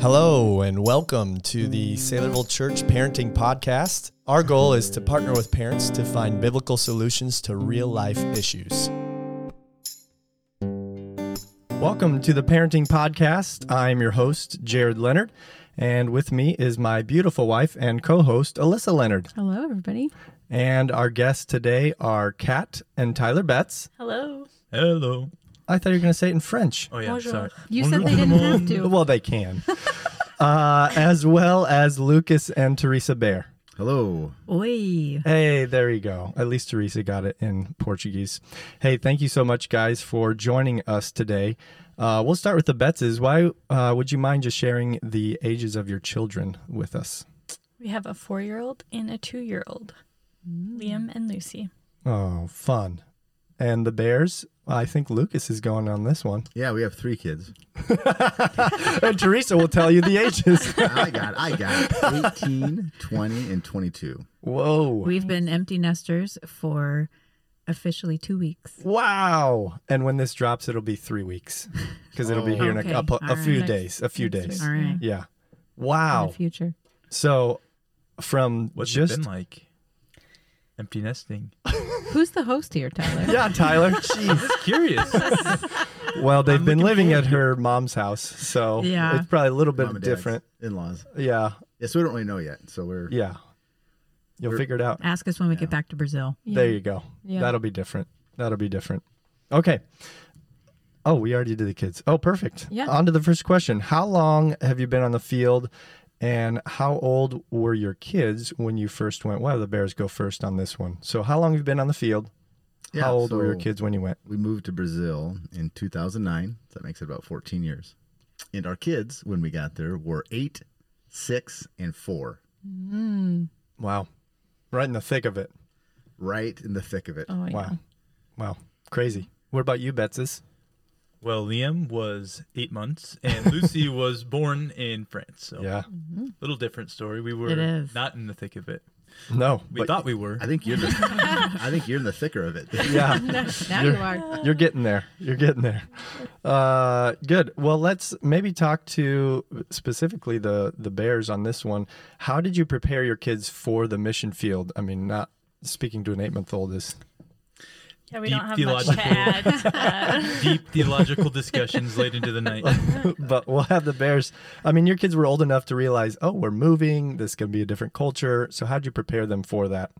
Hello, and welcome to the Saylorville Church Parenting Podcast. Our goal is to partner with parents to find biblical solutions to real life issues. Welcome to the Parenting Podcast. I'm your host, Jared Leonard, and with me is my beautiful wife and co host, Alyssa Leonard. Hello, everybody. And our guests today are Kat and Tyler Betz. Hello. Hello. I thought you were going to say it in French. Oh yeah, Bonjour. sorry. You said they didn't have to. Well, they can. uh, as well as Lucas and Teresa Bair. Hello. Oi. Hey, there you go. At least Teresa got it in Portuguese. Hey, thank you so much, guys, for joining us today. Uh, we'll start with the Betzes. Why uh, would you mind just sharing the ages of your children with us? We have a four year old and a two year old, Liam and Lucy. Oh, fun. And the Bairs? I think Lucas is going on this one. Yeah, we have three kids. and Teresa will tell you the ages. I got, I got 18, 20, and 22. Whoa. We've been empty nesters for officially two weeks. Wow. And when this drops, it'll be three weeks because it'll be here in Okay. a, couple, a few right. days. A few Next days. All right. Yeah. In Wow. the future. So from What's just it been like? Empty nesting. Who's the host here, Tyler? yeah, Tyler. Just curious. well, they've I'm been looking living at her mom's house, so Yeah. it's probably a little bit Mom and dad's different. In-laws. Yeah, Yeah, so we don't really know yet. So we're yeah. You'll We're- figure it out. Ask us when we Yeah. get back to Brazil. There you go. Yeah. That'll be different. That'll be different. Okay. Oh, we already did the kids. Oh, perfect. Yeah. On to the first question. How long have you been on the field and how old were your kids when you first went? Well, the Bairs go first on this one. So, how long have you been on the field? yeah, how old were your kids when you went? We moved to Brazil in 2009. So that makes it about 14 years. And our kids, when we got there, were eight, six, and four. Mm-hmm. Wow. Right in the thick of it. Right in the thick of it. Oh, yeah. Wow. Wow. Crazy. What about you, Betzes? Well, Liam was eight months, and Lucy was born in France. So Yeah. little different story. We were not in the thick of it. No. We thought we were. I think you're the, I think you're in the thicker of it. Yeah. Now you are. You're getting there. You're getting there. Uh, good. Well, let's maybe talk to specifically the the Bairs on this one. How did you prepare your kids for the mission field? I mean, not speaking to an eight month old is Yeah, we Deep don't have much to theological- add. Uh, Deep theological discussions late into the night. but we'll have the Bairs. I mean, your kids were old enough to realize, oh, we're moving. This can be a different culture. So, how'd you prepare them for that?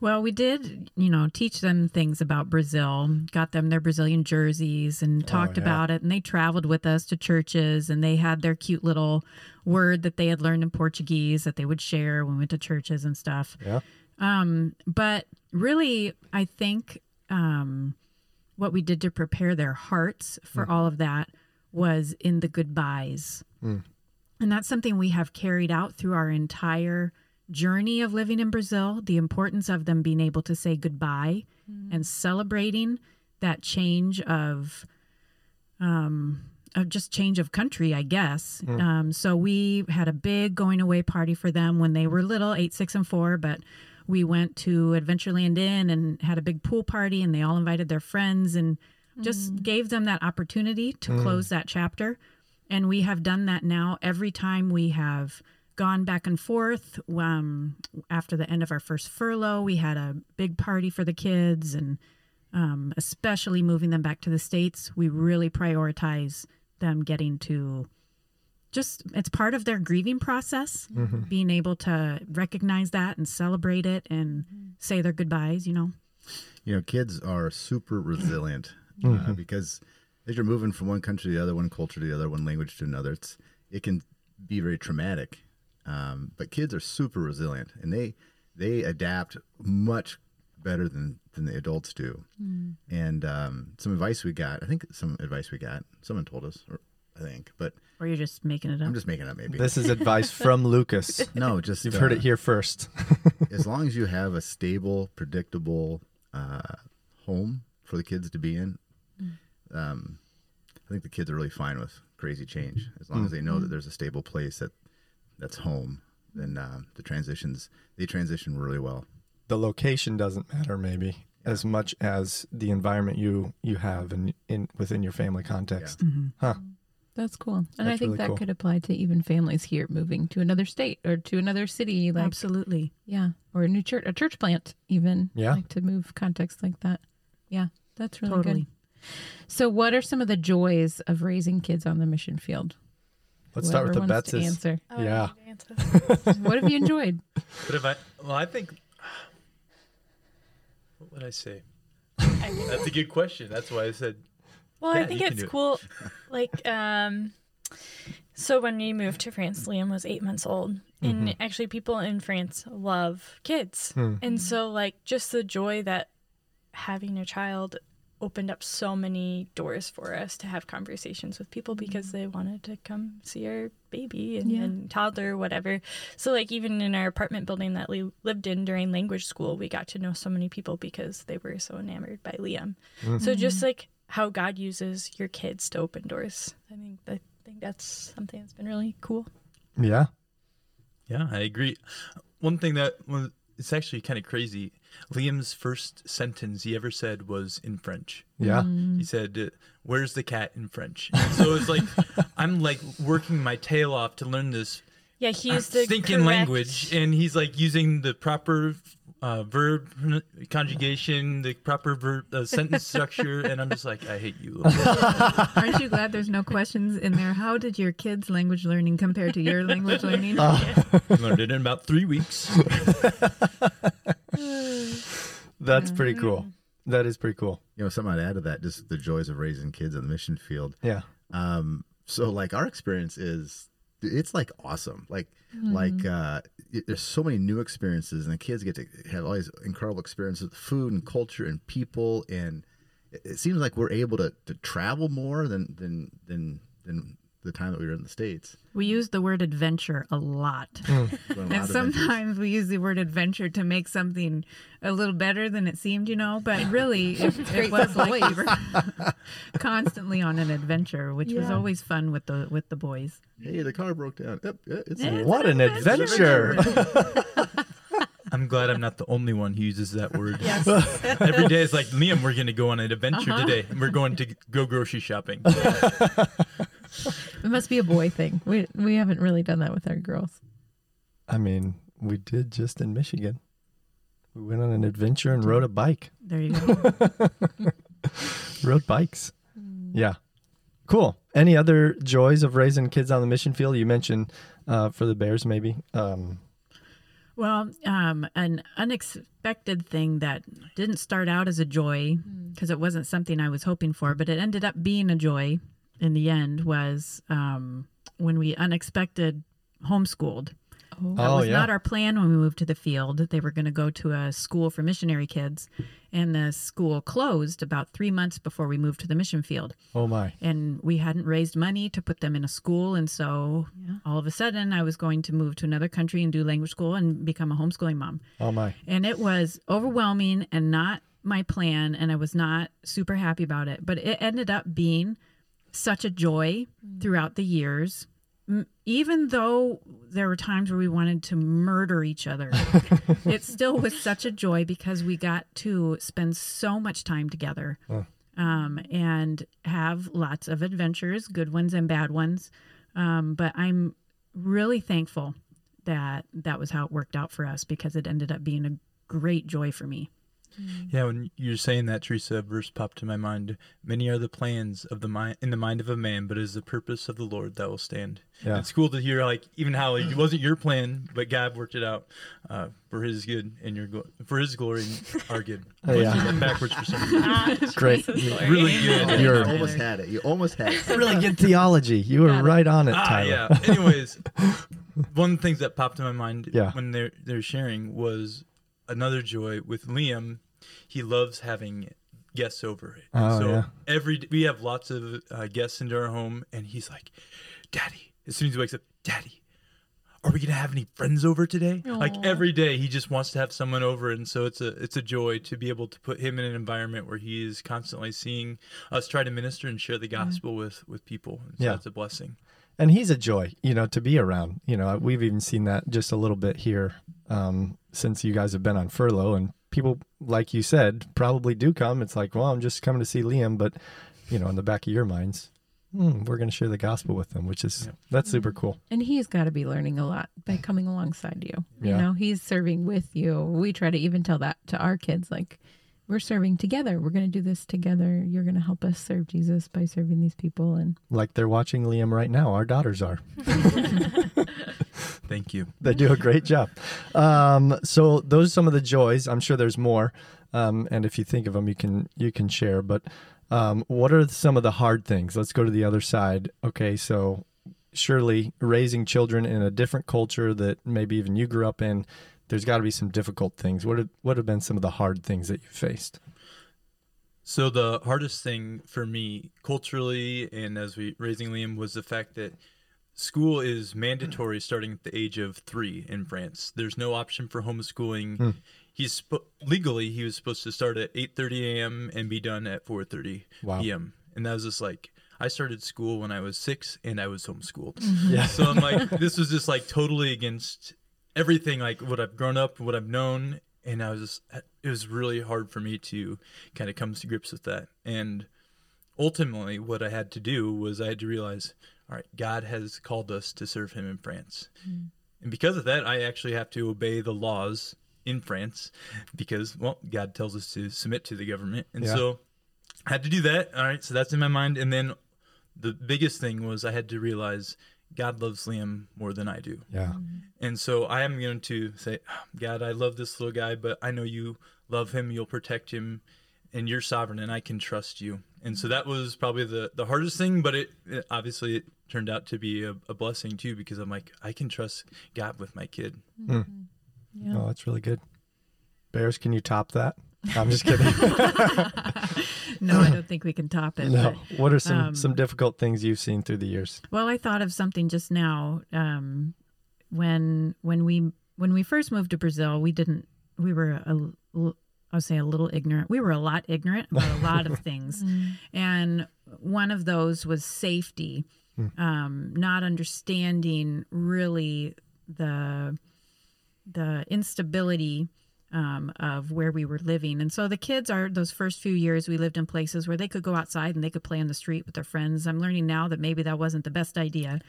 Well, we did, you know, teach them things about Brazil, got them their Brazilian jerseys and talked yeah. about it. And they traveled with us to churches and they had their cute little word that they had learned in Portuguese that they would share when we went to churches and stuff. Yeah. Um, but really, I think um, what we did to prepare their hearts for all of that was in the goodbyes. And that's something we have carried out through our entire journey of living in Brazil the importance of them being able to say goodbye and celebrating that change of um of just change of country i guess. Um so we had a big going away party for them when they were little eight six and four but we went to adventureland inn and had a big pool party and they all invited their friends and just gave them that opportunity to close that chapter. And we have done that now every time we have gone back and forth um, after the end of our first furlough we had a big party for the kids and um, especially moving them back to the states we really prioritize them getting to just it's part of their grieving process being able to recognize that and celebrate it and say their goodbyes you know You know, kids are super resilient uh, because as you're moving from one country to the other, one culture to the other, one language to another, it's it can be very traumatic. Um, but kids are super resilient, and they they adapt much better than than the adults do. And um, some advice we got, I think some advice we got, someone told us, or I think, but or you're just making it up I'm just making it up maybe. This is advice from Lucas. no, just You've heard uh, it here first. as long as you have a stable, predictable uh, home for the kids to be in, um, I think the kids are really fine with crazy change. As long as they know that there's a stable place that that's home, then uh, the transitions they transition really well. the location doesn't matter maybe as much as the environment you you have in, in within your family context. Huh. That's cool. And I think really that cool. could apply to even families here moving to another state or to another city, like Absolutely. yeah, or a new church, a church plant, even Yeah. like to move context like that. Yeah, that's really Totally. good. So, what are some of the joys of raising kids on the mission field? Let's start with the Whoever wants. Answer. Oh, Yeah. answer. what have you enjoyed? What if I, well, I think, what would I say? I That's a good question. That's why I said, Well, Yeah, I think it's do it. cool. Like, um, so when we moved to France, Liam was eight months old, and mm-hmm. actually, people in France love kids, hmm. and so like just the joy that having a child opened up so many doors for us to have conversations with people because mm-hmm. they wanted to come see our baby and, Yeah. and toddler whatever so like even in our apartment building that we lived in during language school we got to know so many people because they were so enamored by liam mm-hmm. so just like how God uses your kids to open doors. I think I think that's something that's been really cool. Yeah. yeah, I agree. One thing that was, it's actually kind of crazy. Liam's first sentence he ever said was in French. Yeah. He said, uh, "Where's the cat?" in French. So it's like I'm like working my tail off to learn this Yeah, he used the stinking correct- language, and he's like using the proper uh, verb conjugation, the proper verb uh, sentence structure, and I'm just like, I hate you. Aren't you glad there's no questions in there? How did your kids' language learning compare to your language learning? Learned it in about three weeks. That's pretty cool. That is pretty cool. You know, something I'd add to that, just the joys of raising kids on the mission field. Yeah. Um, so like our experience is it's like awesome. Like like uh it- there's so many new experiences and the kids get to have all these incredible experiences with food and culture and people and it, it seems like we're able to, to travel more than than than than the time that we were in the States. We use the word adventure a lot. Going a lot And of adventures. sometimes we use the word adventure to make something a little better than it seemed, you know. But really, it, it was like we were constantly on an adventure, which was always fun with the with the boys. Hey, the car broke down. Yep, yeah, it's It's What an an adventure. I'm glad I'm not the only one who uses that word. Yes. Every day it's like, Liam, we're going to go on an adventure Uh-huh. today. We're going to go grocery shopping. It must be a boy thing. We we haven't really done that with our girls. I mean, we did just in Michigan. We went on an adventure and rode a bike. There you go. Rode bikes. Yeah. Cool. Any other joys of raising kids on the mission field? You mentioned uh, for the Bairs, maybe. Um, Well, um, an unexpected thing that didn't start out as a joy because it wasn't something I was hoping for, but it ended up being a joy in the end was um, when we unexpected homeschooled. Oh, That Oh, was yeah. not our plan when we moved to the field. They were going to go to a school for missionary kids, and the school closed about three months before we moved to the mission field oh, my. and we hadn't raised money to put them in a school and so all of a sudden i was going to move to another country and do language school and become a homeschooling mom Oh, my. and it was overwhelming and not my plan and i was not super happy about it but it ended up being such a joy throughout the years even though there were times where we wanted to murder each other it still was such a joy because we got to spend so much time together um, and have lots of adventures, good ones and bad ones. Um, but I'm really thankful that that was how it worked out for us because it ended up being a great joy for me. Yeah, when you're saying that, Teresa, a verse popped to my mind. Many are the plans of the mind in the mind of a man, but it is the purpose of the Lord that will stand. Yeah. It's cool to hear like even how like, it wasn't your plan, but God worked it out uh, for His good and your glo- for His glory and our good. Oh, yeah. I said that backwards for some reason. Great. Really good. You're- you almost had it. You almost had it. Really good theology. You were right on it, Ah, Tyler. yeah. Anyways, one of the things that popped in my mind Yeah. when they're they're sharing was another joy with Liam. He loves having guests over. Oh, so yeah. every we have lots of uh, guests into our home, and he's like, "Daddy!" As soon as he wakes up, "Daddy." Are we gonna have any friends over today? Like every day, he just wants to have someone over, and so it's a it's a joy to be able to put him in an environment where he is constantly seeing us try to minister and share the gospel with with people. And so Yeah. that's a blessing. and he's a joy you know to be around you know we've even seen that just a little bit here um, since you guys have been on furlough and people like you said probably do come it's like well i'm just coming to see liam but you know in the back of your minds hmm, we're going to share the gospel with them, which is that's super cool. And he's got to be learning a lot by coming alongside you. Yeah. You know, he's serving with you. We try to even tell that to our kids like, we're serving together. We're going to do this together. You're going to help us serve Jesus by serving these people. And Like they're watching Liam right now. Our daughters are. Thank you. They do a great job. Um, so those are some of the joys. I'm sure there's more. Um, and if you think of them, you can you can share. But um, what are some of the hard things? Let's go to the other side. Okay, so surely raising children in a different culture that maybe even you grew up in, there's got to be some difficult things. What have, what have been some of the hard things that you faced? So the hardest thing for me culturally and as we raising Liam was the fact that school is mandatory starting at the age of three in France. There's no option for homeschooling. Hmm. He's sp- legally he was supposed to start at 8:30 a.m. and be done at 4:30 Wow. p.m. And that was just like I started school when I was six and I was homeschooled. Yeah. So I'm like, this was just like totally against everything, like what I've grown up, what I've known, and I was just, it was really hard for me to kind of come to grips with that. And ultimately, what I had to do was I had to realize, all right, God has called us to serve Him in France, mm. and because of that, I actually have to obey the laws in France because, well, God tells us to submit to the government, and Yeah. so I had to do that. All right, so that's in my mind, and then the biggest thing was I had to realize God loves Liam more than I do. Yeah. Mm-hmm. And so I am going to say, ah, God, I love this little guy, but I know you love him, you'll protect him, and you're sovereign, and I can trust you. And so that was probably the, the hardest thing, but it, it obviously it turned out to be a, a blessing too, because I'm like, I can trust God with my kid. Hmm. Mm-hmm. yeah. Oh, that's really good. Bairs, can you top that? I'm just kidding. No, I don't think we can top it. no. but- What are some um, some difficult things you've seen through the years? Well, I thought of something just now. Um, when when we when we first moved to Brazil, we didn't. We were a, l- I'll say a little ignorant. We were a lot ignorant about a lot of things, and one of those was safety. Um, not understanding really the the instability um, of where we were living. And so the kids are those first few years we lived in places where they could go outside and they could play on the street with their friends. I'm learning now that maybe that wasn't the best idea.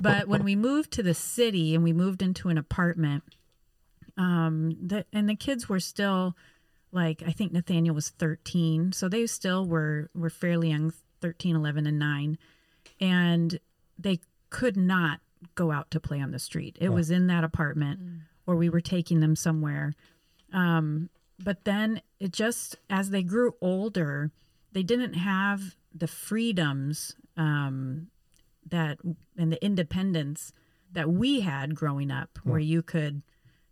But when we moved to the city and we moved into an apartment, um, the, and the kids were still like I think Nathaniel was 13, so they still were were fairly young, 13, 11 and 9. And they could not go out to play on the street. It was in that apartment or we were taking them somewhere. Um, but then it just, as they grew older, they didn't have the freedoms um, that and the independence that we had growing up, where you could,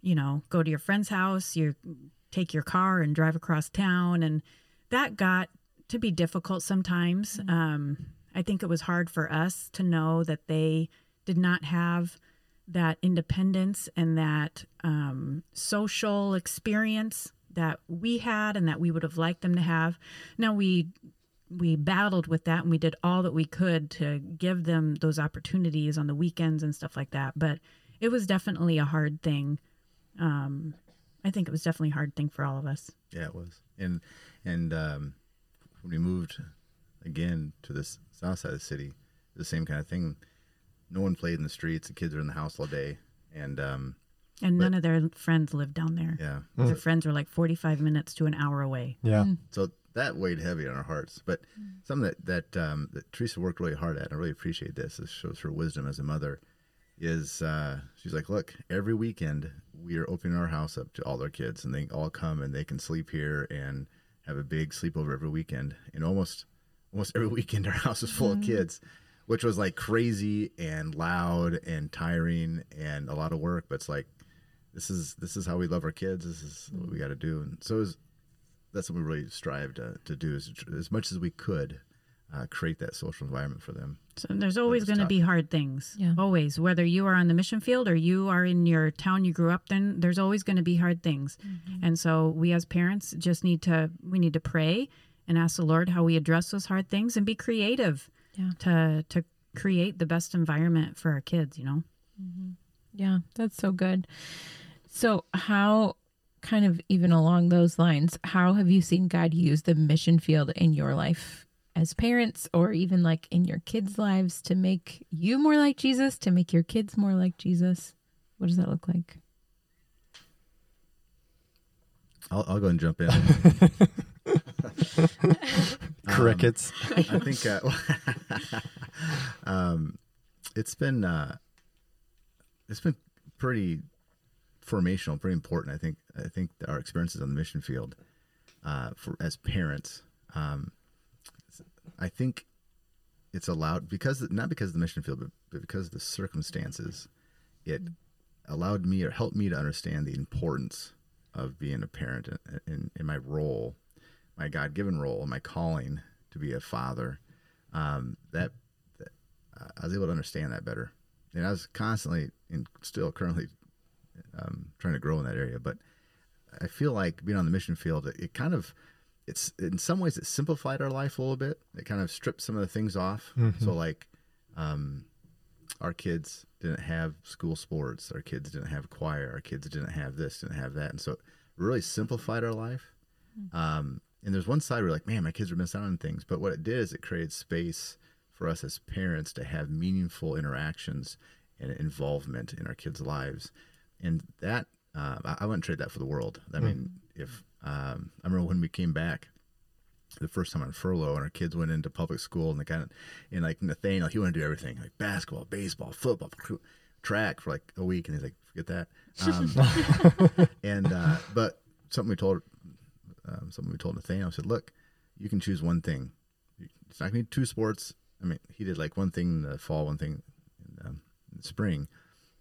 you know, go to your friend's house, you take your car and drive across town, and that got to be difficult sometimes. Um, I think it was hard for us to know that they did not have that independence and that um, social experience that we had and that we would have liked them to have. Now we we battled with that and we did all that we could to give them those opportunities on the weekends and stuff like that. But it was definitely a hard thing. Um, I think it was definitely a hard thing for all of us. Yeah, it was. And and um, when we moved again to this south side of the city, the same kind of thing. No one played in the streets. The kids are in the house all day, and um, And But- none of their friends lived down there. yeah. Their friends were like 45 minutes to an hour away. Yeah. So that weighed heavy on our hearts. But something that that um, that Teresa worked really hard at, and I really appreciate this. This shows her wisdom as a mother. Is uh, she's like, look, every weekend we are opening our house up to all our kids, and they all come and they can sleep here and have a big sleepover every weekend. And almost almost every weekend our house is full of kids, which was like crazy and loud and tiring and a lot of work. But it's like this is this is how we love our kids. This is what we got to do. And so is that's what we really strive to, to do is as much as we could uh, create that social environment for them. So there's always going to be hard things. Yeah. Always. Whether you are on the mission field or you are in your town you grew up in, there's always going to be hard things. And so we as parents just need to we need to pray and ask the Lord how we address those hard things and be creative Yeah. to to create the best environment for our kids, you know. Yeah, that's so good. So, how, kind of even along those lines, how have you seen God use the mission field in your life as parents or even like in your kids' lives to make you more like Jesus, to make your kids more like Jesus? What does that look like? I'll, I'll go and jump in. Crickets. I think uh, um, it's been uh, it's been pretty formational, pretty important. I think I think our experiences on the mission field uh, for as parents, um, I think it's allowed because not because of the mission field, but, because of the circumstances. It allowed me or helped me to understand the importance of being a parent in, in, in my role, my God given role, my calling to be a father. Um, that, that I was able to understand that better, and I was constantly and still currently um, trying to grow in that area. But I feel like being on the mission field, it, it kind of it's in some ways it simplified our life a little bit. It kind of stripped some of the things off. So like, um, our kids didn't have school sports. Our kids didn't have choir. Our kids didn't have this, didn't have that, and so it really simplified our life. Um, and there's one side where like, man, my kids are missing out on things. But what it did is it created space for us as parents to have meaningful interactions and involvement in our kids' lives. And that uh, I, I wouldn't trade that for the world. I mean, if um, I remember when we came back the first time on furlough and our kids went into public school and they kind of and like Nathaniel he wanted to do everything like basketball baseball football track for like a week and he's like forget that um, and uh, but something we told um, something we told Nathaniel I said look you can choose one thing. It's not gonna be two sports. I mean he did like one thing in the fall one thing in, um, in the spring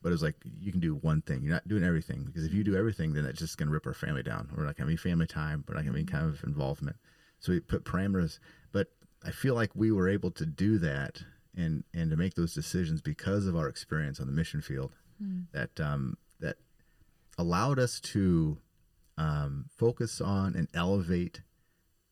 but it was like you can do one thing. You're not doing everything because if you do everything then it's just gonna rip our family down. We're not gonna be family time. We're not gonna be kind of involvement. So we put parameters, but I feel like we were able to do that and and to make those decisions because of our experience on the mission field that um, that allowed us to um, focus on and elevate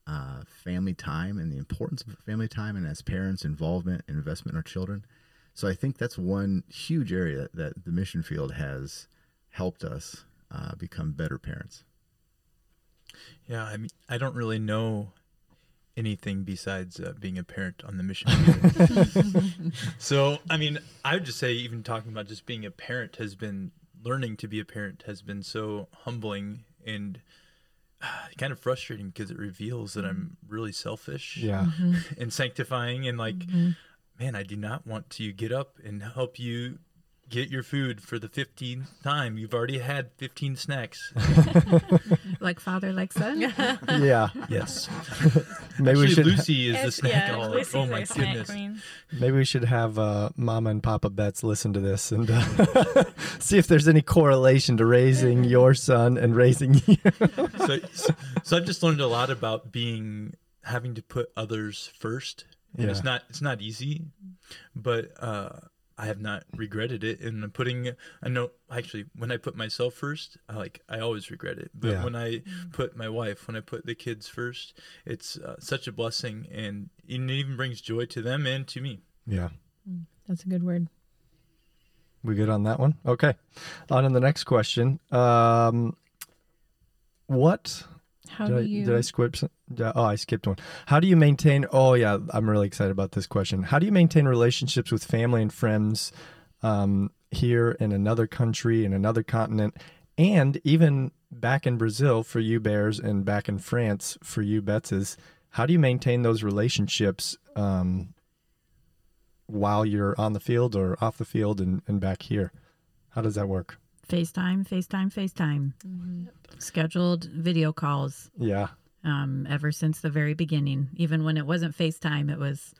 uh, family time and the importance of family time and as parents involvement and investment in our children. So I think that's one huge area that the mission field has helped us uh, become better parents. Yeah, I mean, I don't really know anything besides uh, being a parent on the mission field. so, I mean, I would just say, even talking about just being a parent has been learning to be a parent has been so humbling and uh, kind of frustrating because it reveals that I'm mm-hmm. really selfish Yeah. Mm-hmm. and sanctifying and like, mm-hmm. man, I do not want to get up and help you get your food for the 15th time. You've already had 15 snacks. Like father, like son. Yeah. Yes. Maybe we should Lucy is the snack yeah, all Lucy's Oh my goodness. queen. maybe we should have uh, Mama and Papa Betz listen to this and uh, see if there's any correlation to raising your son and raising you. So, so, so I've just learned a lot about being having to put others first. And it's not it's not easy, but uh, I have not regretted it. And putting I know actually when I put myself first, I like I always regret it. But Yeah. when I put my wife, when I put the kids first, it's uh, such a blessing, and it even brings joy to them and to me. yeah. That's a good word. We good on that one? Okay. On to the next question. Um, what How did, do I, you? did I skip? Some- yeah, Oh, I skipped one. How do you maintain? Oh, yeah, I'm really excited about this question. How do you maintain relationships with family and friends um, here in another country, in another continent, and even back in Brazil for you Bairs and back in France for you Betzes? How do you maintain those relationships um, while you're on the field or off the field and, and back here? How does that work? FaceTime, FaceTime, FaceTime. Scheduled video calls Yeah, um, ever since the very beginning. Even when it wasn't FaceTime, it was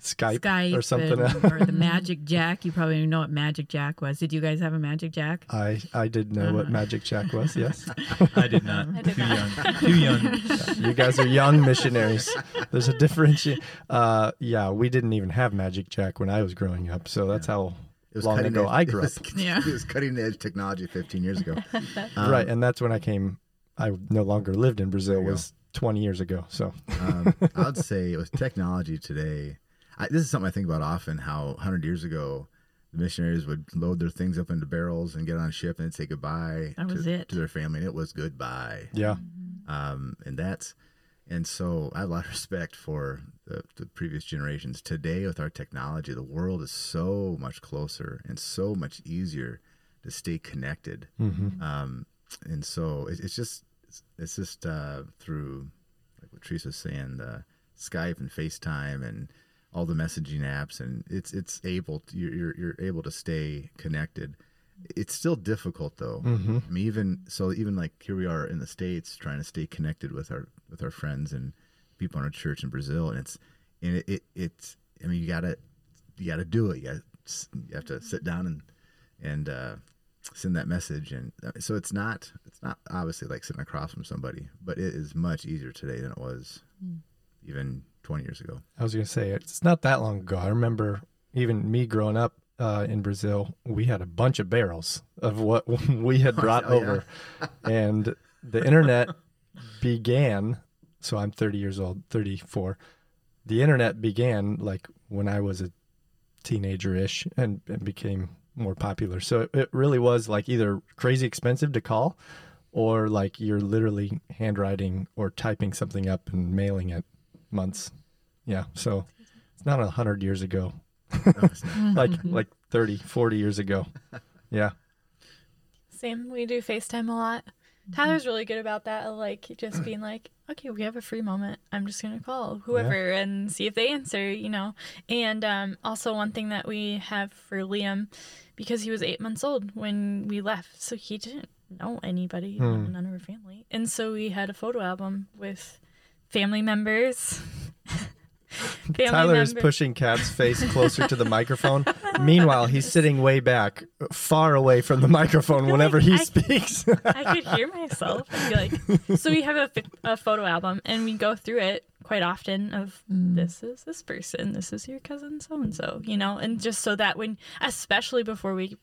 Skype, Skype or something. and- or the Magic Jack. You probably don't know what Magic Jack was. Did you guys have a Magic Jack? I I did know what Magic Jack was. Yes. I did not. did too not. young. Too young. you guys are young missionaries. There's a differentiate. Uh, yeah, we didn't even have Magic Jack when I was growing up, so that's how It was long cutting ago edge, I grew it up. Yeah. it was cutting edge technology 15 years ago. Um, right, and that's when I came. I no longer lived in Brazil. you go. Was 20 years ago. So um, I'd say with technology today, I, this is something I think about often. How 100 years ago, the missionaries would load their things up into barrels and get on a ship and say goodbye That to, was it. to their family, and it was goodbye. yeah, Um, and that's And so I have a lot of respect for the, the previous generations. Today, with our technology, the world is so much closer and so much easier to stay connected. Um, and so it, it's just it's, just uh, through like what was saying, the Skype and FaceTime and all the messaging apps, and it's it's able to, you're you're- you're able to stay connected. It's still difficult though. I mean, even so, even like here we are in the states trying to stay connected with our with our friends and people in our church in Brazil, and it's and it, it it's I mean you gotta you gotta do it. You gotta you have to sit down and and uh, send that message, and uh, so it's not it's not obviously like sitting across from somebody, but it is much easier today than it was even 20 years ago. I was going to say it's not that long ago. I remember even me growing up uh, in Brazil, we had a bunch of barrels of what we had brought Oh, yeah. over, and the internet began. So I'm 30 years old, 34. The internet began like when I was a teenager ish and, and became more popular. So it, it really was like either crazy expensive to call or like you're literally handwriting or typing something up and mailing it months. Yeah. So it's not a hundred years ago, No, it's not. like, like 30, 40 years ago. Yeah. Same. We do FaceTime a lot. Tyler's really good about that. Like just being like, okay, we have a free moment. I'm just gonna call whoever and see if they answer. You know. And um, also one thing that we have for Liam, because he was eight months old when we left, so he didn't know anybody, Hmm. none of our family, and so we had a photo album with family members. family Tyler is pushing Kat's face closer to the microphone. Meanwhile, he's sitting way back, far away from the microphone whenever he I- speaks. I could hear myself. I'd be like, so we have a, a photo album and we go through it quite often of this is this person, this is your cousin so and so, you know, and just so that when, especially before we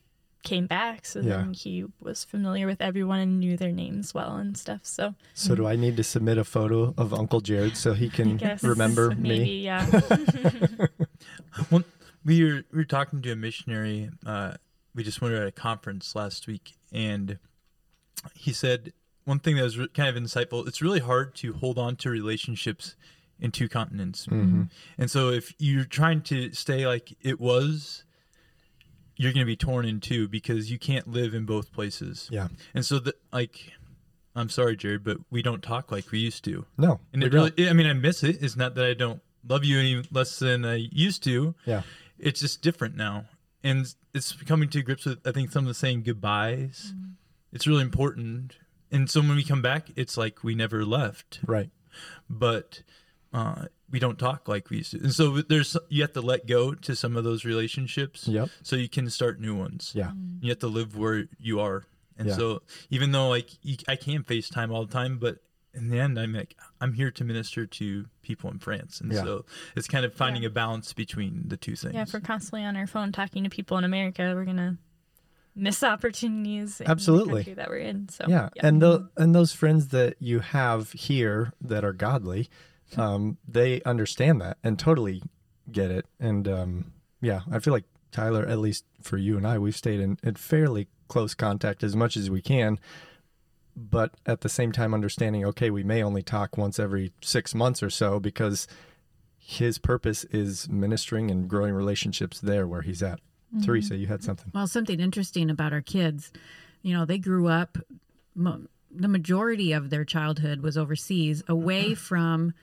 came back, so Yeah. then he was familiar with everyone and knew their names well and stuff. So so, do I need to submit a photo of Uncle Jared so he can guess remember maybe, me? yeah. One, we were we were talking to a missionary. Uh, we just went to a conference last week, and he said one thing that was re- kind of insightful. It's really hard to hold on to relationships in two continents, Mm-hmm. and so if you're trying to stay like it was, you're going to be torn in two because you can't live in both places. Yeah. And so the like, I'm sorry, Jared, but we don't talk like we used to. No. And it really, don't. I mean, I miss it. It's not that I don't love you any less than I used to. Yeah. It's just different now. And it's coming to grips with, I think, some of the saying goodbyes. It's really important. And so when we come back, it's like we never left, Right. but uh, we don't talk like we used to. And so there's, you have to let go to some of those relationships Yep. so you can start new ones. Yeah. You have to live where you are. And Yeah. so even though like you, I can FaceTime all the time, but in the end, I'm like, I'm here to minister to people in France. And Yeah. so it's kind of finding Yeah. a balance between the two things. yeah, if we're constantly on our phone talking to people in America, we're going to miss opportunities in Absolutely. the country that we're in. So yeah. and the and those friends that you have here that are godly um they understand that and totally get it and um yeah i feel like tyler at least for you and i we've stayed in, in fairly close contact as much as we can but at the same time understanding okay we may only talk once every six months or so because his purpose is ministering and growing relationships there where he's at Mm-hmm. teresa you had something. Well, something interesting about our kids, you know, they grew up, mo- the majority of their childhood was overseas, away mm-hmm. from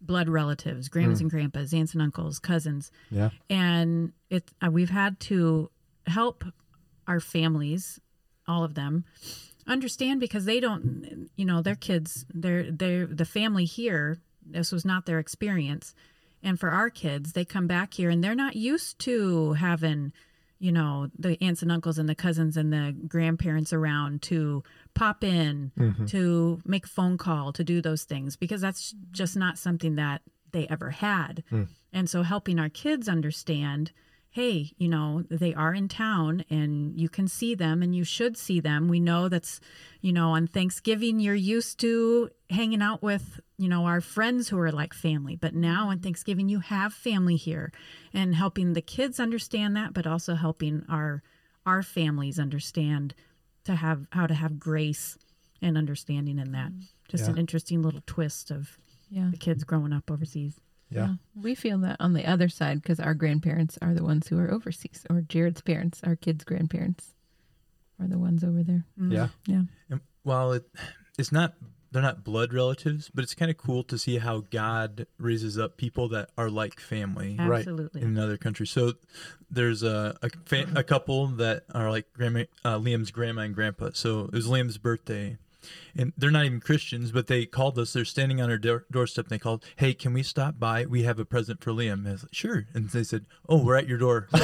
blood relatives, grandmas mm. and grandpas, aunts and uncles, cousins. yeah. And it, uh, we've had to help our families, all of them, understand because they don't, you know, their kids, their, their, the family here, this was not their experience. And for our kids, they come back here and they're not used to having, you know, the aunts and uncles and the cousins and the grandparents around to pop in, mm-hmm. to make phone call, to do those things because that's just not something that they ever had. Hmm. And so helping our kids understand hey, you know, they are in town and you can see them and you should see them. We know that's, you know, on Thanksgiving, you're used to hanging out with, you know, our friends who are like family. But now on mm-hmm. Thanksgiving, you have family here and helping the kids understand that, but also helping our our families understand to have how to have grace and understanding in that. Mm-hmm. Just an interesting little twist of Yeah. the kids growing up overseas. Yeah. We feel that on the other side because our grandparents are the ones who are overseas, or Jared's parents, our kids' grandparents, are the ones over there. Yeah. Yeah. And while it, it's not, they're not blood relatives, but it's kind of cool to see how God raises up people that are like family. Right. Absolutely. in another country. So there's a a, fa- a couple that are like grandma, uh, Liam's grandma and grandpa. So it was Liam's birthday, and they're not even Christians, but they called us. They're standing on our door- doorstep. and They called, "Hey, can we stop by? We have a present for Liam." And I was like, "Sure." And they said, "Oh, we're at your door."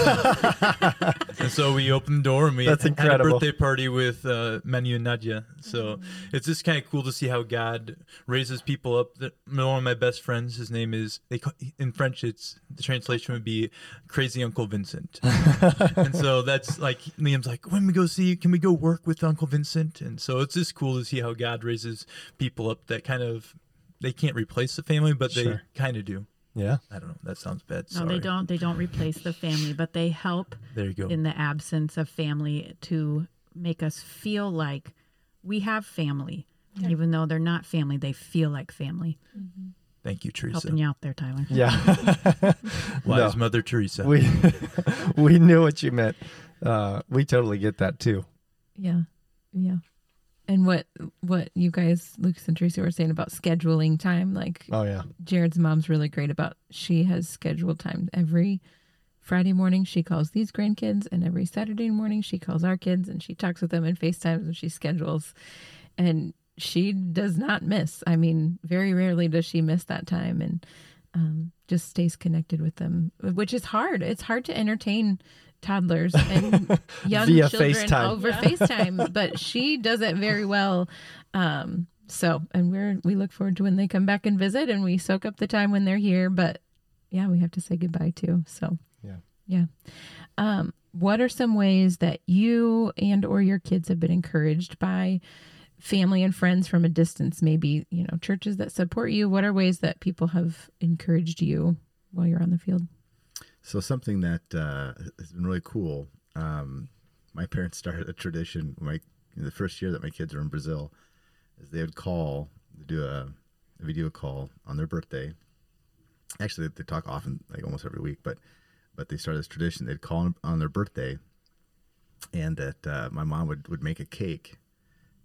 and so we opened the door and we That's had incredible. a birthday party with uh, Manu and Nadia. So it's just kind of cool to see how God raises people up. One of my best friends, his name is they call, in French. It's the translation would be Crazy Uncle Vincent. and so that's like Liam's like, when we go see, can we go work with Uncle Vincent? And so it's just cool to see how God raises people up that kind of they can't replace the family, but they Sure. kind of do. Yeah. I don't know. That sounds bad. no, they don't. They don't replace the family, but they help There you go. in the absence of family to make us feel like we have family. Even though they're not family, they feel like family. Thank you, Teresa. Helping you out there, Tyler. Yeah. Wise No. Mother Teresa. we we knew what you meant. Uh, we totally get that too. Yeah. Yeah. And what what you guys, Lucas and Tracy, were saying about scheduling time, like Oh yeah. Jared's mom's really great about she has scheduled time every Friday morning she calls these grandkids and every Saturday morning she calls our kids and she talks with them and FaceTimes and she schedules and she does not miss. I mean, very rarely does she miss that time and um, just stays connected with them, which is hard. It's hard to entertain toddlers and young Via children FaceTime. over FaceTime, but she does it very well. Um, so, and we're we look forward to when they come back and visit, and we soak up the time when they're here. But yeah, we have to say goodbye too. So Yeah. yeah. Um, what are some ways that you and or your kids have been encouraged by family and friends from a distance? Maybe you know churches that support you. What are ways that people have encouraged you while you're on the field? So something that uh, has been really cool. Um, my parents started a tradition. My the first year that my kids were in Brazil, is they would call, do a, a video call on their birthday. Actually, they talk often, like almost every week, but but they started this tradition. They'd call on their birthday, and that uh, my mom would would make a cake,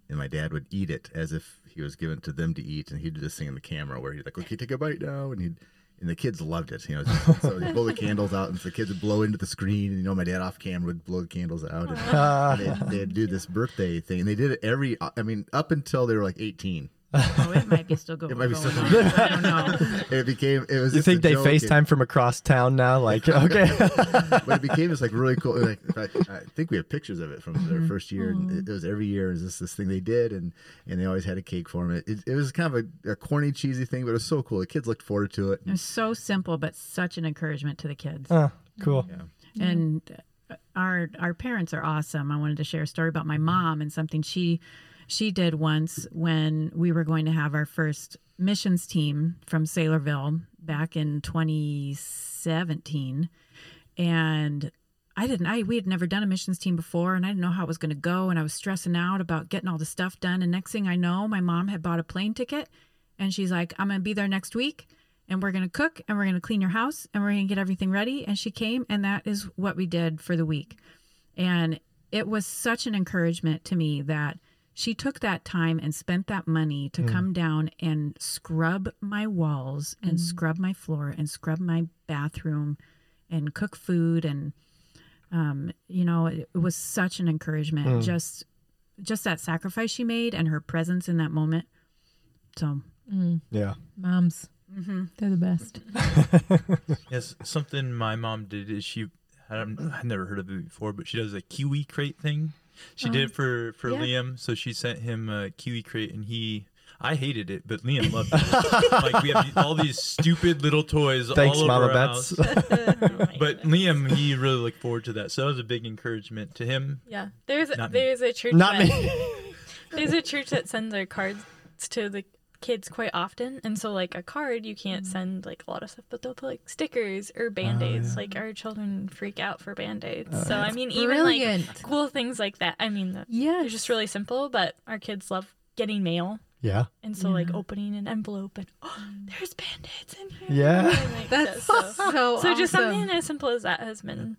and my dad would eat it as if he was given to them to eat, and he'd do this thing in the camera where he'd like, okay, take a bite now, and he'd and the kids loved it, you know. So he'd blow the candles out, and the kids would blow into the screen, and you know, my dad off camera would blow the candles out, and, and they'd, they'd do this birthday thing, and they did it every, I mean, up until they were like eighteen. Oh, it might be still going. It might be still going going. I don't know. It became, it was. You think they joke, and- FaceTime from across town now? Like, okay. but it became this like really cool. Like, in fact, I think we have pictures of it from their first year. And it, it was every year. It was this this thing they did, and and they always had a cake for them. It, it, it was kind of a, a corny, cheesy thing, but it was so cool. The kids looked forward to it. It was so simple, but such an encouragement to the kids. oh, cool. Yeah. and uh, our our parents are awesome. I wanted to share a story about my mom and something she she did once when we were going to have our first missions team from Saylorville back in 2017 and I didn't I we had never done a missions team before and I didn't know how it was going to go and I was stressing out about getting all the stuff done. And next thing I know my mom had bought a plane ticket and she's like I'm going to be there next week and we're going to cook and we're going to clean your house and we're going to get everything ready. And she came and that is what we did for the week. And it was such an encouragement to me that she took that time and spent that money to mm. come down and scrub my walls and mm. scrub my floor and scrub my bathroom and cook food and um, you know it, it was such an encouragement. Mm. Just just that sacrifice she made and her presence in that moment. So. Yeah. Moms, mm-hmm. they're the best. Yes, something my mom did is she I don't I've never heard of it before, but she does a kiwi crate thing. She did it um, for for yeah. Liam, so she sent him a kiwi crate, and he. I hated it, but Liam loved it. like we have all these stupid little toys Thanks, all over Mama our Betz. house. Oh But Liam, he really looked forward to that, so that was a big encouragement to him. Yeah, there's Not me. there's a church. Not that, me. There's a church that sends their cards to the kids quite often, and so like a card you Mm. can't send like a lot of stuff, but they'll put like stickers or band aids. Like our children freak out for band aids. Oh, so I mean, even like cool things like that. I mean, the- Yeah. they're just really simple, but our kids love getting mail. Yeah. And so like opening an envelope and oh, there's band aids in here. Yeah. Like, That's so, so, so just something as simple as that has been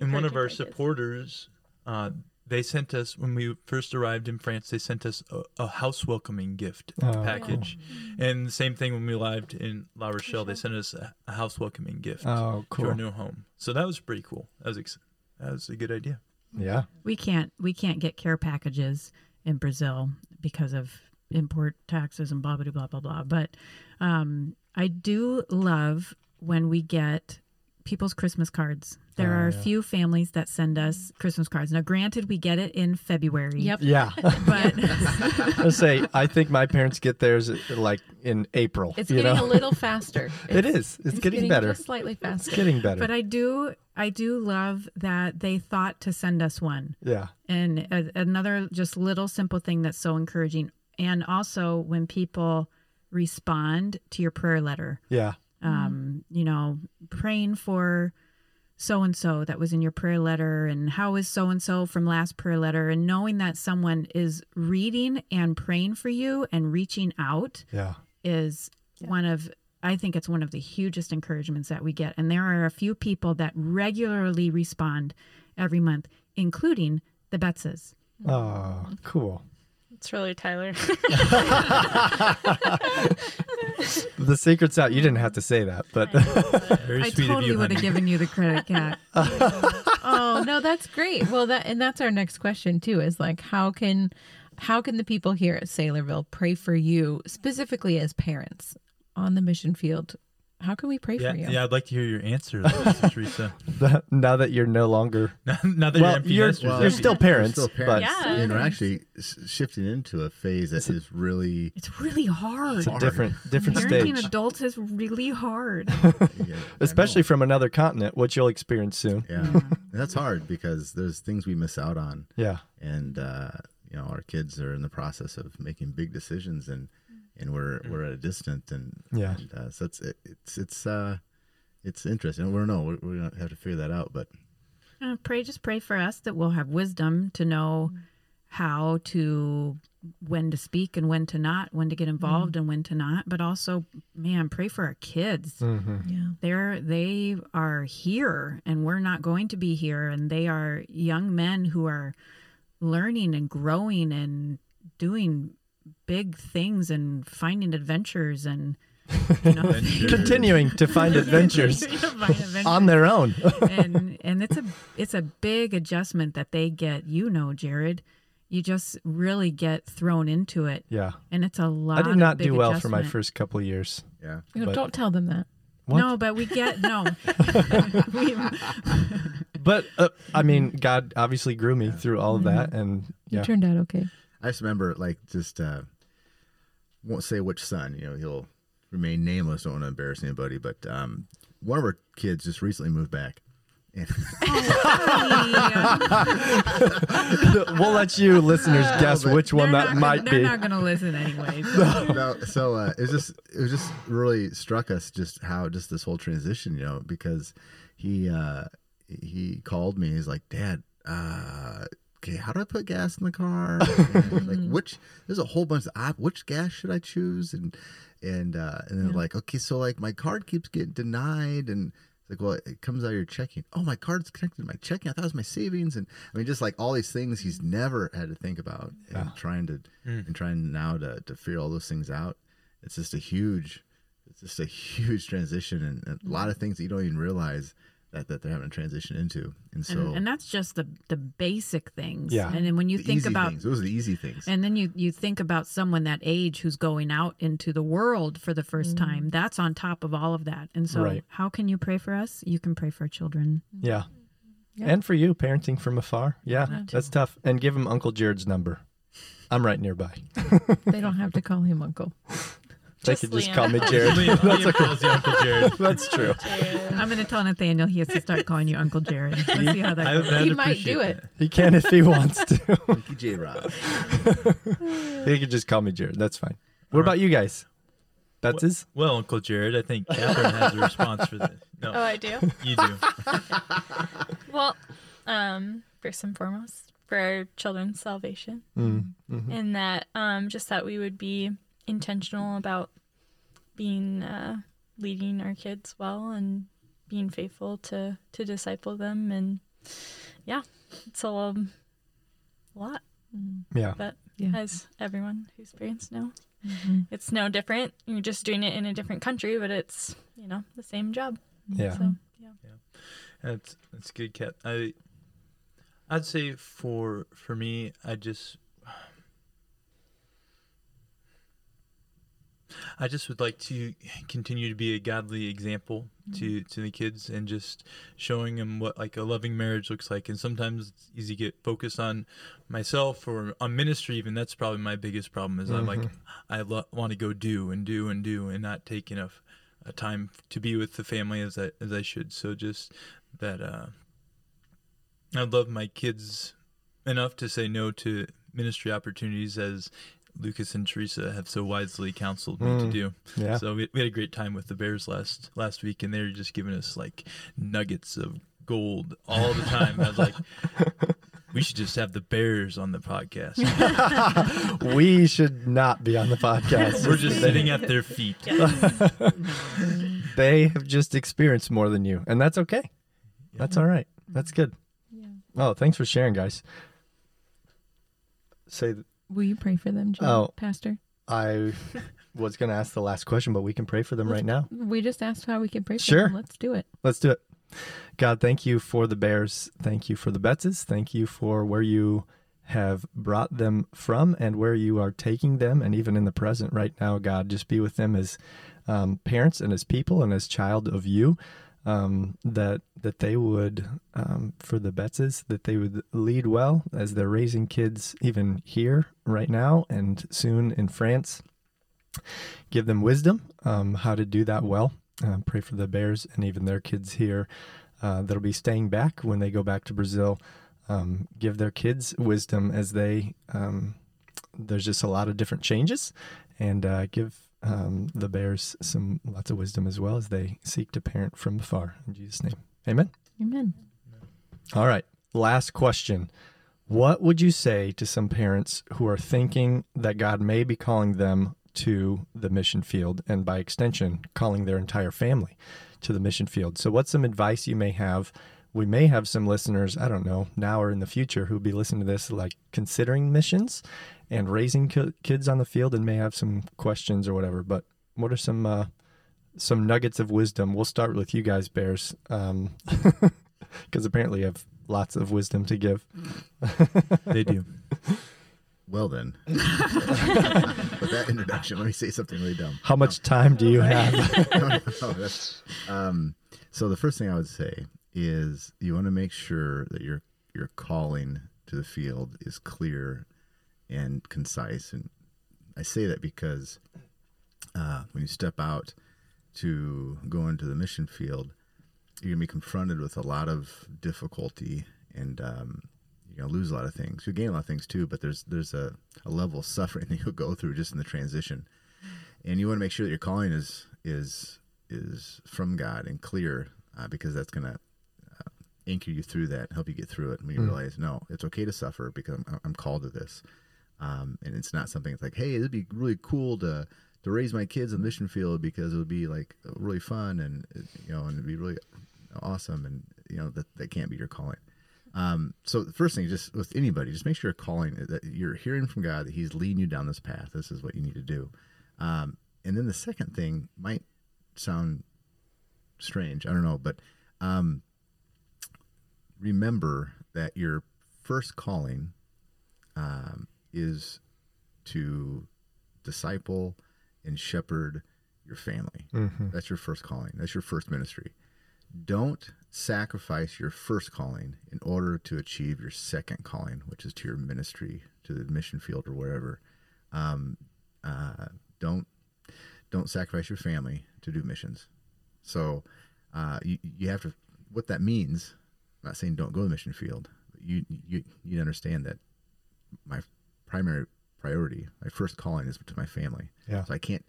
And one of our for supporters, uh, they sent us when we first arrived in France. They sent us a, a house welcoming gift Oh, package, Mm-hmm. and the same thing when we arrived in La Rochelle. They sent us a, a house welcoming gift Oh, to our new home. So that was pretty cool. That was ex- that was a good idea. Yeah. We can't we can't get care packages in Brazil because of import taxes and blah blah blah blah blah. But um, I do love when we get people's Christmas cards. There Oh, are a yeah. few families that send us Christmas cards. Now, granted, we get it in February. Yep. Yeah. But I say I think my parents get theirs like in April. It's you getting know? a little faster. It is. It's, getting, better. Just slightly It's faster. getting better. but I do I do love that they thought to send us one. yeah. And a, another just little simple thing that's so encouraging. And also when people respond to your prayer letter, Yeah. Um, you know, praying for so and so that was in your prayer letter, and how is so and so from last prayer letter, and knowing that someone is reading and praying for you and reaching out Yeah. is one of I think it's one of the hugest encouragements that we get. And there are a few people that regularly respond every month, including the Betzes. Oh, cool. It's really Tyler. The secret's out. You didn't have to say that, but Very I sweet of totally you, would have given you the credit, Kat. oh no, that's great. Well, that and that's our next question too. Is like how can how can the people here at Saylorville pray for you specifically as parents on the mission field? How can we pray Yeah, for you? yeah, I'd like to hear your answer, Teresa. now that you're no longer, Now, now that well, you're you're, nesters, you're that'd be- still parents, Still parents. Yeah. And we're actually shifting into a phase that is really It's really hard. it's a different different Parenting stage, adults is really hard. yeah, especially from another continent, which you'll experience soon. yeah. And that's hard because there's things we miss out on, Yeah. and uh, you know our kids are in the process of making big decisions, and and we're we're at a distance, and Yeah. and, uh, so it's it, it's it's uh it's interesting. We're no, we're, we're gonna have to figure that out, but Uh, pray, just pray for us that we'll have wisdom to know how to when to speak and when to not, when to get involved and when to not. But also, man, pray for our kids. hmm yeah. They're they are here, and we're not going to be here, and they are young men who are learning and growing and doing big things and finding adventures and you know Continuing to find adventures To find adventures. on their own. and and it's a it's a big adjustment that they get. You know, Jared, you just really get thrown into it, yeah. and it's a lot. I did of not big do well for my first couple of years. yeah. You know, But- don't tell them that. What? No, but we get no. we, But uh, I mean, God obviously grew me through all of that, and You turned out okay. I just remember like just uh won't say which son, you know, he'll remain nameless, don't want to embarrass anybody, but um one of our kids just recently moved back. And we'll let you listeners guess but which one that not, might they're be. not going to listen anyway. no, so uh, it was just it was just really struck us just how just this whole transition, you know, because he uh he called me. He's like, Dad, uh, okay, how do I put gas in the car? And, like mm-hmm. which there's a whole bunch of op- which gas should I choose? And and uh, and then like, okay, so like my card keeps getting denied and. it's Like well, it comes out of your checking. Oh, my card's connected to my checking. I thought it was my savings, and I mean, just like all these things he's never had to think about, and trying to mm. and trying now to to figure all those things out. It's just a huge, it's just a huge transition, and, and a mm. lot of things that you don't even realize that, that they're having to transition into. And so, and, and that's just the the basic things. Yeah. And then when you the think about things, those are the easy things. And then you you think about someone that age who's going out into the world for the 1st mm-hmm. time. That's on top of all of that. And so, Right. how can you pray for us? You can pray for children. Yeah. And for you, parenting from afar. Yeah, that's tough. And give him Uncle Jared's number. I'm right nearby. They don't have to call him uncle. They Just could just Liam. call me Jared. Liam, Liam calls you Uncle Jared. That's true. I'm going to tell Nathaniel he has to start calling you Uncle Jared. Let's see how that I, goes. I'd He might appreciate do it. that. He can if he wants to. Thank you, J. Rob. he could just call me Jared. That's fine. What about you guys? That's his? Well, Uncle Jared, I think Catherine has a response for this. No, Oh, I do. you do. Well, um, first and foremost, for our children's salvation, Mm, mhm. and that um, just that we would be intentional about being uh, leading our kids well and being faithful to to disciple them, and yeah, it's a um, lot. Yeah. But Yeah. as everyone who's parents know, Mhm. it's no different. You're just doing it in a different country, but it's you know the same job. Yeah. So yeah. That's that's good, Kat. I I'd say for for me, I just I just would like to continue to be a godly example to to the kids and just showing them what like a loving marriage looks like. And sometimes it's easy to get focused on myself or on ministry. Even that's probably my biggest problem is I'm like I lo- want to go do and do and do and not take enough uh, time to be with the family as I as I should. So just that uh, I love my kids enough to say no to ministry opportunities as Lucas and Teresa have so wisely counseled me to Mm. do. Yeah. So we, we had a great time with the Bairs last last week, and they're just giving us like nuggets of gold all the time. I was like, we should just have the Bairs on the podcast. we should not be on the podcast. We're just sitting at their feet. they have just experienced more than you, and that's okay. That's all right. That's good. Yeah. Oh, thanks for sharing, guys. Say, Will you pray for them, Jim, Oh. Pastor? I was going to ask the last question, but we can pray for them right now. We just asked how we can pray for Sure. them. Let's do it. Let's do it. God, thank you for the Bairs. Thank you for the Betzes. Thank you for where you have brought them from and where you are taking them. And even in the present right now, God, just be with them as um, parents and as people and as child of you. Um, that that they would um, for the Betzes that they would lead well as they're raising kids even here right now and soon in France. Give them wisdom um, how to do that well. Uh, pray for the Bairs and even their kids here uh, that'll be staying back when they go back to Brazil. Um, give their kids wisdom as they. Um, there's just a lot of different changes, and uh, give um, the Bairs some lots of wisdom as well as they seek to parent from afar. In Jesus' name, Amen. Amen. All right. Last question. What would you say to some parents who are thinking that God may be calling them to the mission field and by extension, calling their entire family to the mission field? So, what's some advice you may have? We may have some listeners, I don't know, now or in the future, who'll be listening to this, like considering missions and raising ki- kids on the field and may have some questions or whatever. But what are some uh, some nuggets of wisdom? We'll start with you guys, Bairs. Um, because apparently you have lots of wisdom to give. They do. Well then, with that introduction, let me say something really dumb. How much time do you have? no, no, no, that's- um, so the first thing I would say is you want to make sure that your your calling to the field is clear and concise. And I say that because uh, when you step out to go into the mission field, you're gonna be confronted with a lot of difficulty, and um, you're gonna lose a lot of things. You gain a lot of things too, but there's there's a, a level of suffering that you'll go through just in the transition and you want to make sure that your calling is is is from God and clear, uh, because that's going to uh, anchor you through that, help you get through it. And When you realize, no, it's okay to suffer because I'm, I'm called to this, um, and it's not something that's like, hey, it'd be really cool to to raise my kids in the mission field because it would be like really fun and you know and it'd be really awesome and you know that that can't be your calling. Um, so the first thing, just with anybody, just make sure you're calling that you're hearing from God that He's leading you down this path. This is what you need to do. Um, and then the second thing might sound strange. I don't know, but um, remember that your first calling um, is to disciple and shepherd your family. That's your first calling. That's your first ministry. Don't sacrifice your first calling in order to achieve your second calling, which is to your ministry, to the mission field or wherever. Um, uh, don't don't sacrifice your family to do missions. So uh, you you have to what that means. I'm not saying don't go to the mission field. But you you you understand that my primary priority, my first calling is to my family. Yeah. So I can't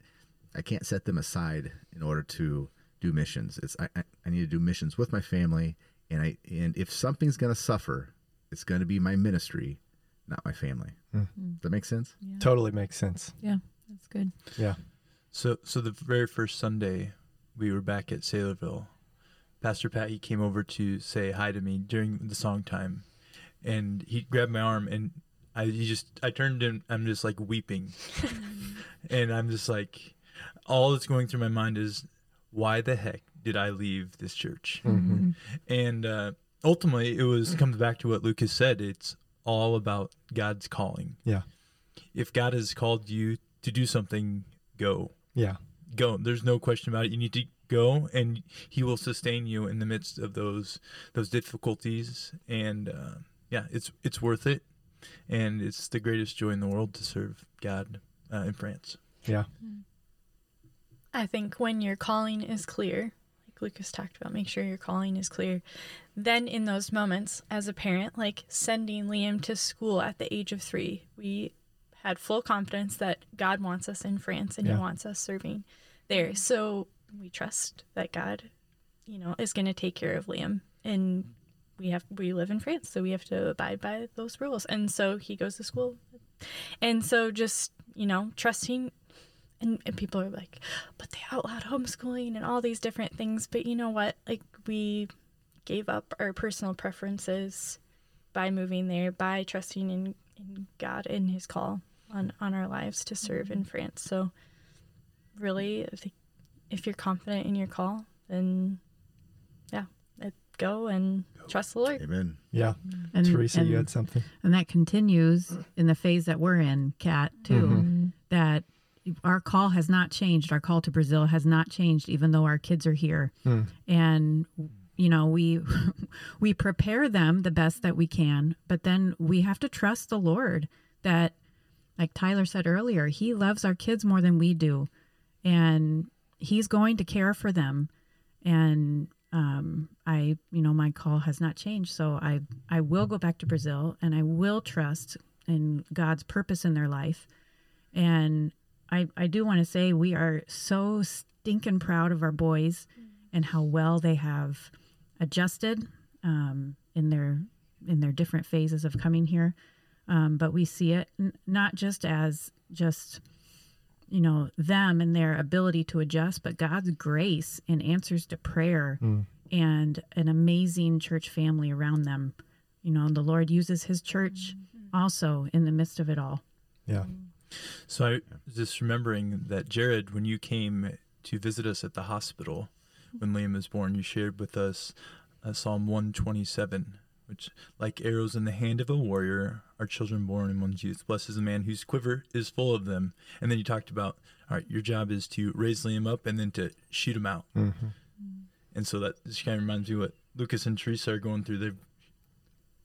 I can't set them aside in order to do missions. It's I, I, I need to do missions with my family, and I and if something's gonna suffer, it's going to be my ministry, not my family. Hmm. Mm. Does that make sense? Yeah. Totally makes sense. Yeah, that's good. Yeah. So, so the very first Sunday, we were back at Saylorville. Pastor Pat he came over to say hi to me during the song time, and he grabbed my arm and I he just I turned and I'm just like weeping, and I'm just like, all that's going through my mind is, why the heck did I leave this church? Mm-hmm. And uh, ultimately, it was comes back to what Lucas said. It's all about God's calling. Yeah. If God has called you to do something, go Yeah. go. There's no question about it. You need to go, and He will sustain you in the midst of those those difficulties. And uh, yeah, it's it's worth it, and it's the greatest joy in the world to serve God uh, in France. Yeah. I think when your calling is clear, like Lucas talked about, make sure your calling is clear. Then in those moments, as a parent, like sending Liam to school at the age of three, we had full confidence that God wants us in France and Yeah. He wants us serving there. So we trust that God, you know, is going to take care of Liam, and we have we live in France, so we have to abide by those rules. And so he goes to school, and so just you know trusting and, and people are like, but they outlawed homeschooling and all these different things. But you know what? Like we gave up our personal preferences by moving there, by trusting in, in God and His call on on our lives to serve in mm-hmm. France. So really, if, if you're confident in your call, then yeah, go and trust the Lord. Amen. Yeah. And, Teresa, and, you had something. and that continues in the phase that we're in, Kat, too. Mm-hmm. That our call has not changed. Our call to Brazil has not changed, even though our kids are here. Hmm. And you know, we we prepare them the best that we can, but then we have to trust the Lord that, like Tyler said earlier, He loves our kids more than we do, and He's going to care for them. And um, I, you know, my call has not changed, so I I will go back to Brazil, and I will trust in God's purpose in their life. And I I do want to say we are so stinking proud of our boys and how well they have adjusted um, in their in their different phases of coming here. Um, but we see it n- not just as just you know them and their ability to adjust, but God's grace and answers to prayer and an amazing church family around them. You know, the Lord uses His church also in the midst of it all. Yeah. So I was just remembering that Jared, when you came to visit us at the hospital when Liam was born, you shared with us uh, Psalm 127, which, like arrows in the hand of a warrior, are children born in one's youth. Blessed is the man whose quiver is full of them. And then you talked about, all right, your job is to raise Liam up and then to shoot him out. Mm-hmm. And so that just kind of reminds me what Lucas and Teresa are going through. They've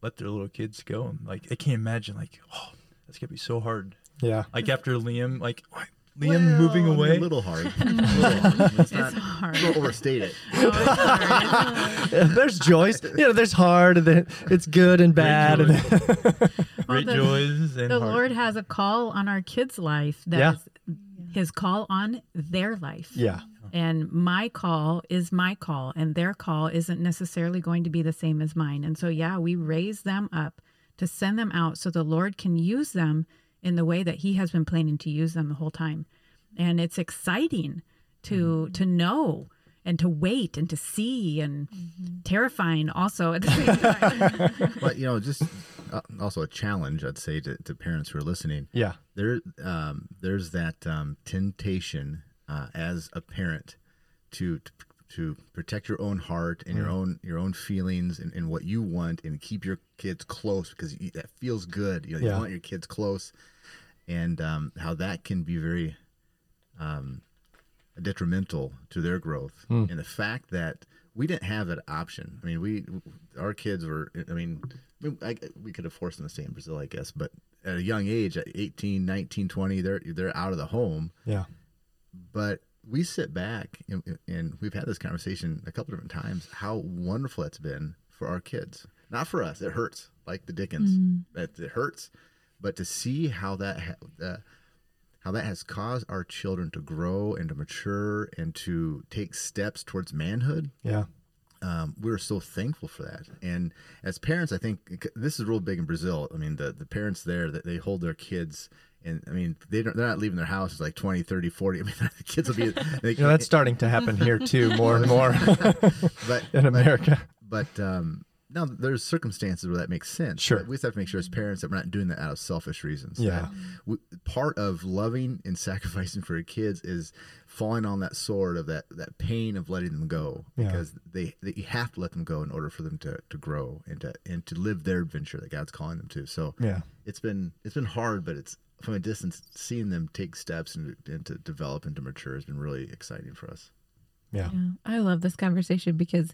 let their little kids go. And like, I can't imagine, like, oh, that's going to be so hard. Yeah. Like after Liam, like Liam moving Well, away. A little hard. A little hard. It's not, hard. Don't overstate it. No, it's hard. Yeah, there's joys. You know, there's hard and then it's good and bad. And then, Great the- joys and the heart. Lord has a call on our kids' life that Yeah. is his call on their life. yeah. And my call is my call, and their call isn't necessarily going to be the same as mine. And so, yeah, we raise them up to send them out so the Lord can use them in the way that He has been planning to use them the whole time. And it's exciting to to know and to wait and to see and terrifying also at the same time. But you know, just uh, also a challenge, I'd say to, to parents who are listening. Yeah. There, um, there's that um, temptation uh, as a parent to, to to protect your own heart and your own your own feelings and, and what you want, and keep your kids close because you, that feels good. You know, Yeah. you want your kids close, and um, how that can be very um, detrimental to their growth. And the fact that we didn't have that option. I mean, we our kids were. I mean, I, we could have forced them to stay in Brazil, I guess, but at a young age, at 18, 19, 20, they're they're out of the home. Yeah. But we sit back and, and we've had this conversation a couple different times. How wonderful it's been for our kids, not for us. It hurts like the Dickens. It, it hurts, but to see how that ha- uh, how that has caused our children to grow and to mature and to take steps towards manhood. Yeah. um, we're so thankful for that. And as parents, I think this is real big in Brazil. I mean, the, the parents there that they hold their kids and I mean, they don't, they're not leaving their houses like 20, 30, 40. I mean, the kids will be, they, You know, that's starting to happen here too, more and more but, in America. but, um, now there's circumstances where that makes sense. Sure. But we just have to make sure as parents that we're not doing that out of selfish reasons. Yeah. We, part of loving and sacrificing for your kids is falling on that sword of that, that pain of letting them go Yeah. because they, they you have to let them go in order for them to, to grow and to and to live their adventure that God's calling them to. So Yeah. it's been it's been hard, but it's from a distance seeing them take steps and, and to develop and to mature has been really exciting for us. Yeah. Yeah, I love this conversation because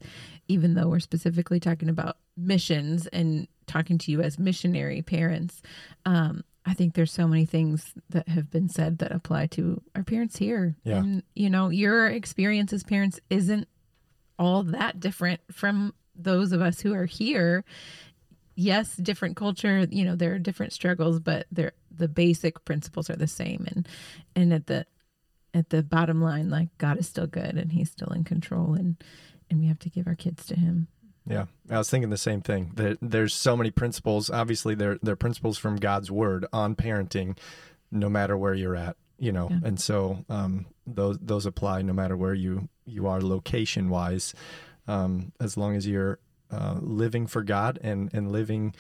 even though we're specifically talking about missions and talking to you as missionary parents, um, I think there's so many things that have been said that apply to our parents here. Yeah. And, you know, your experience as parents isn't all that different from those of us who are here. Yes, different culture, you know, there are different struggles, but they're the basic principles are the same. And and at the at the bottom line, like God is still good and He's still in control, and and we have to give our kids to Him. Yeah, I was thinking the same thing. There, there's so many principles. Obviously, they're they're principles from God's word on parenting, no matter where you're at. You know, Yeah. and so um, those those apply no matter where you you are location wise, um, as long as you're uh, living for God and and living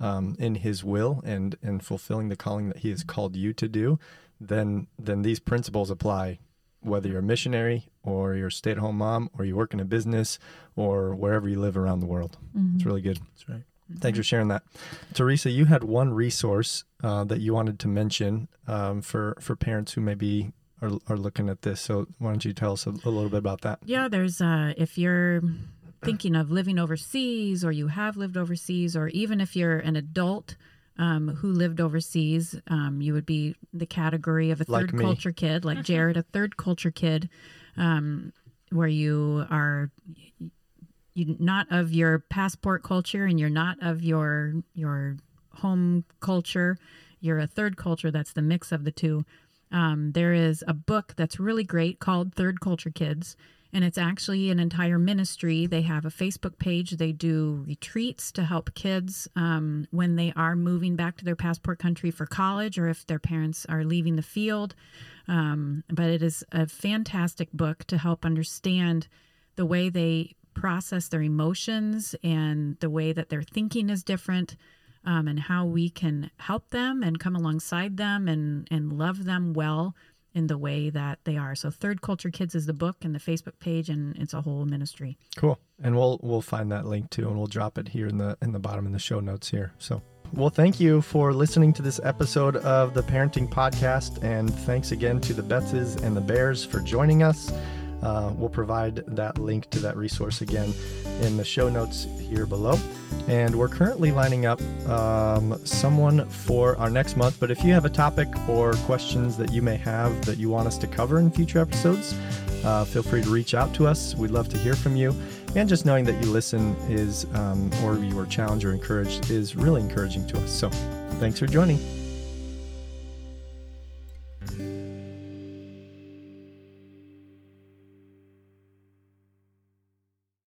um, in His will and and fulfilling the calling that He has called you to do, then then these principles apply whether you're a missionary or you're a stay-at-home mom or you work in a business or wherever you live around the world. It's really good. That's right. Thanks for sharing that, Teresa. You had one resource uh, that you wanted to mention um, for for parents who maybe are are looking at this. So why don't you tell us a, a little bit about that? Yeah, there's uh if you're thinking of living overseas or you have lived overseas or even if you're an adult um, who lived overseas, um, you would be the category of a third me. culture kid, like Jared, a third culture kid, um, where you are you not of your passport culture and you're not of your your home culture. You're a third culture that's the mix of the two. Um, there is a book that's really great called Third Culture Kids, and it's actually an entire ministry. They have a Facebook page. They do retreats to help kids um, when they are moving back to their passport country for college or if their parents are leaving the field. Um, but it is a fantastic book to help understand the way they process their emotions and the way that their thinking is different um, and how we can help them and come alongside them and, and love them well in the way that they are. So Third Culture Kids is the book and the Facebook page and it's a whole ministry. Cool. And we'll we'll find that link too, and we'll drop it here in the in the bottom in the show notes here. So. Well, thank you for listening to this episode of the Parenting Podcast, and thanks again to the Betzes and the Bairs for joining us. Uh, we'll provide that link to that resource again in the show notes here below. And we're currently lining up um, someone for our next month. But if you have a topic or questions that you may have that you want us to cover in future episodes, uh, feel free to reach out to us. We'd love to hear from you. And just knowing that you listen is, um, or you are challenged or encouraged, is really encouraging to us. So thanks for joining.